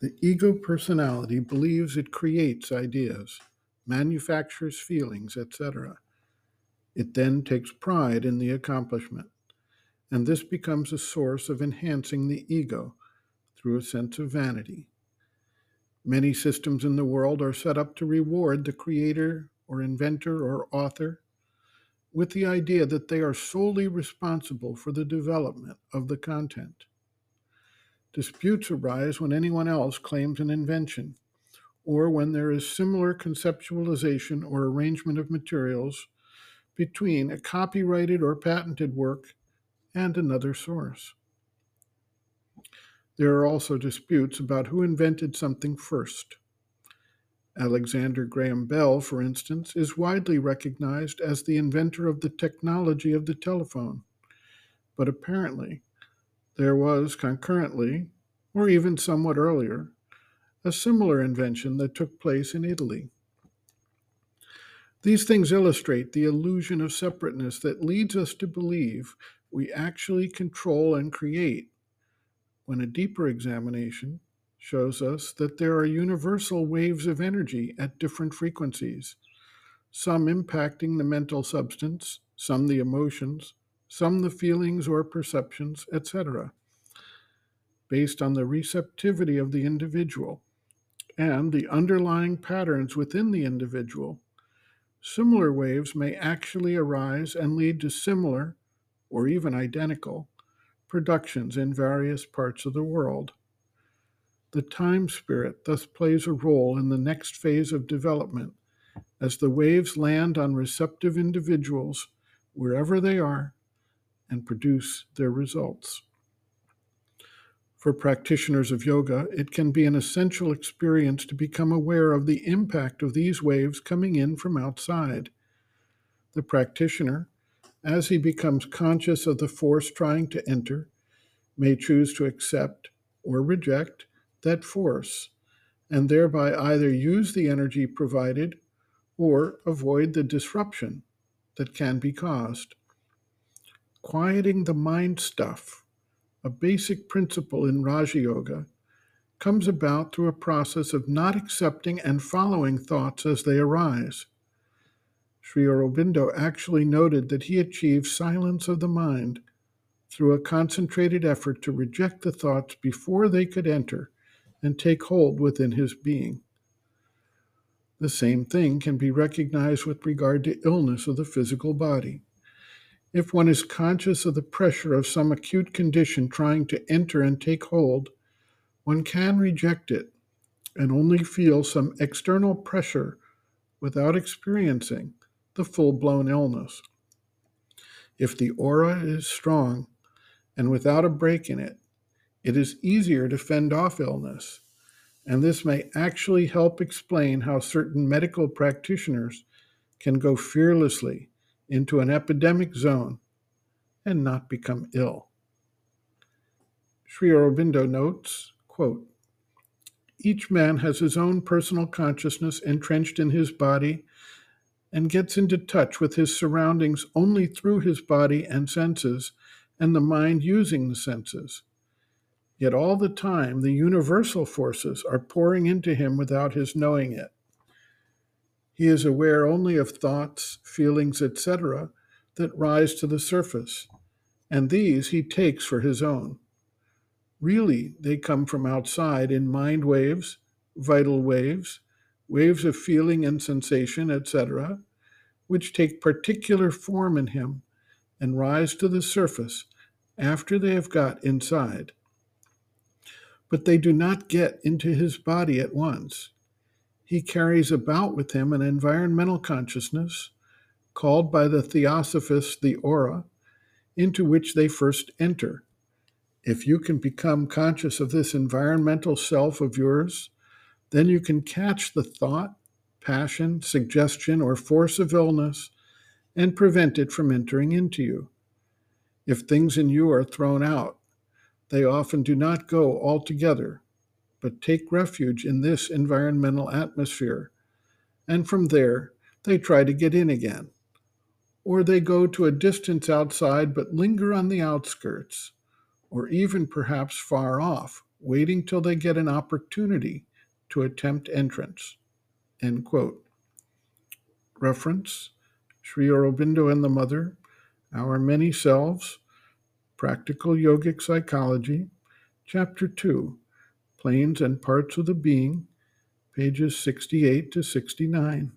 The ego personality believes it creates ideas, manufactures feelings, etc. It then takes pride in the accomplishment, and this becomes a source of enhancing the ego through a sense of vanity. Many systems in the world are set up to reward the creator or inventor or author with the idea that they are solely responsible for the development of the content. Disputes arise when anyone else claims an invention, or when there is similar conceptualization or arrangement of materials between a copyrighted or patented work and another source. There are also disputes about who invented something first. Alexander Graham Bell, for instance, is widely recognized as the inventor of the technology of the telephone. But apparently, there was concurrently, or even somewhat earlier, a similar invention that took place in Italy. These things illustrate the illusion of separateness that leads us to believe we actually control and create, when a deeper examination shows us that there are universal waves of energy at different frequencies, some impacting the mental substance, some the emotions, some the feelings or perceptions, etc., based on the receptivity of the individual and the underlying patterns within the individual. Similar waves may actually arise and lead to similar, or even identical, productions in various parts of the world. The time spirit thus plays a role in the next phase of development as the waves land on receptive individuals wherever they are and produce their results. For practitioners of yoga, it can be an essential experience to become aware of the impact of these waves coming in from outside. The practitioner, as he becomes conscious of the force trying to enter, may choose to accept or reject that force, and thereby either use the energy provided or avoid the disruption that can be caused. Quieting the mind stuff, a basic principle in Raja Yoga, comes about through a process of not accepting and following thoughts as they arise. Sri Aurobindo actually noted that he achieved silence of the mind through a concentrated effort to reject the thoughts before they could enter and take hold within his being. The same thing can be recognized with regard to illness of the physical body. If one is conscious of the pressure of some acute condition trying to enter and take hold, one can reject it and only feel some external pressure without experiencing the full blown illness. If the aura is strong and without a break in it, it is easier to fend off illness, and this may actually help explain how certain medical practitioners can go fearlessly into an epidemic zone and not become ill. Sri Aurobindo notes, quote, each man has his own personal consciousness entrenched in his body and gets into touch with his surroundings only through his body and senses and the mind using the senses. Yet all the time, the universal forces are pouring into him without his knowing it. He is aware only of thoughts, feelings, etc., that rise to the surface, and these he takes for his own. Really, they come from outside in mind waves, vital waves, waves of feeling and sensation, etc., which take particular form in him and rise to the surface after they have got inside but they do not get into his body at once. He carries about with him an environmental consciousness, called by the theosophists the aura, into which they first enter. If you can become conscious of this environmental self of yours, then you can catch the thought, passion, suggestion, or force of illness and prevent it from entering into you. If things in you are thrown out, they often do not go altogether, but take refuge in this environmental atmosphere, and from there they try to get in again. Or they go to a distance outside but linger on the outskirts, or even perhaps far off, waiting till they get an opportunity to attempt entrance. End quote. Reference Sri Aurobindo and the Mother, Our Many Selves, Practical Yogic Psychology, Chapter 2, Planes and Parts of the Being, pages 68 to 69.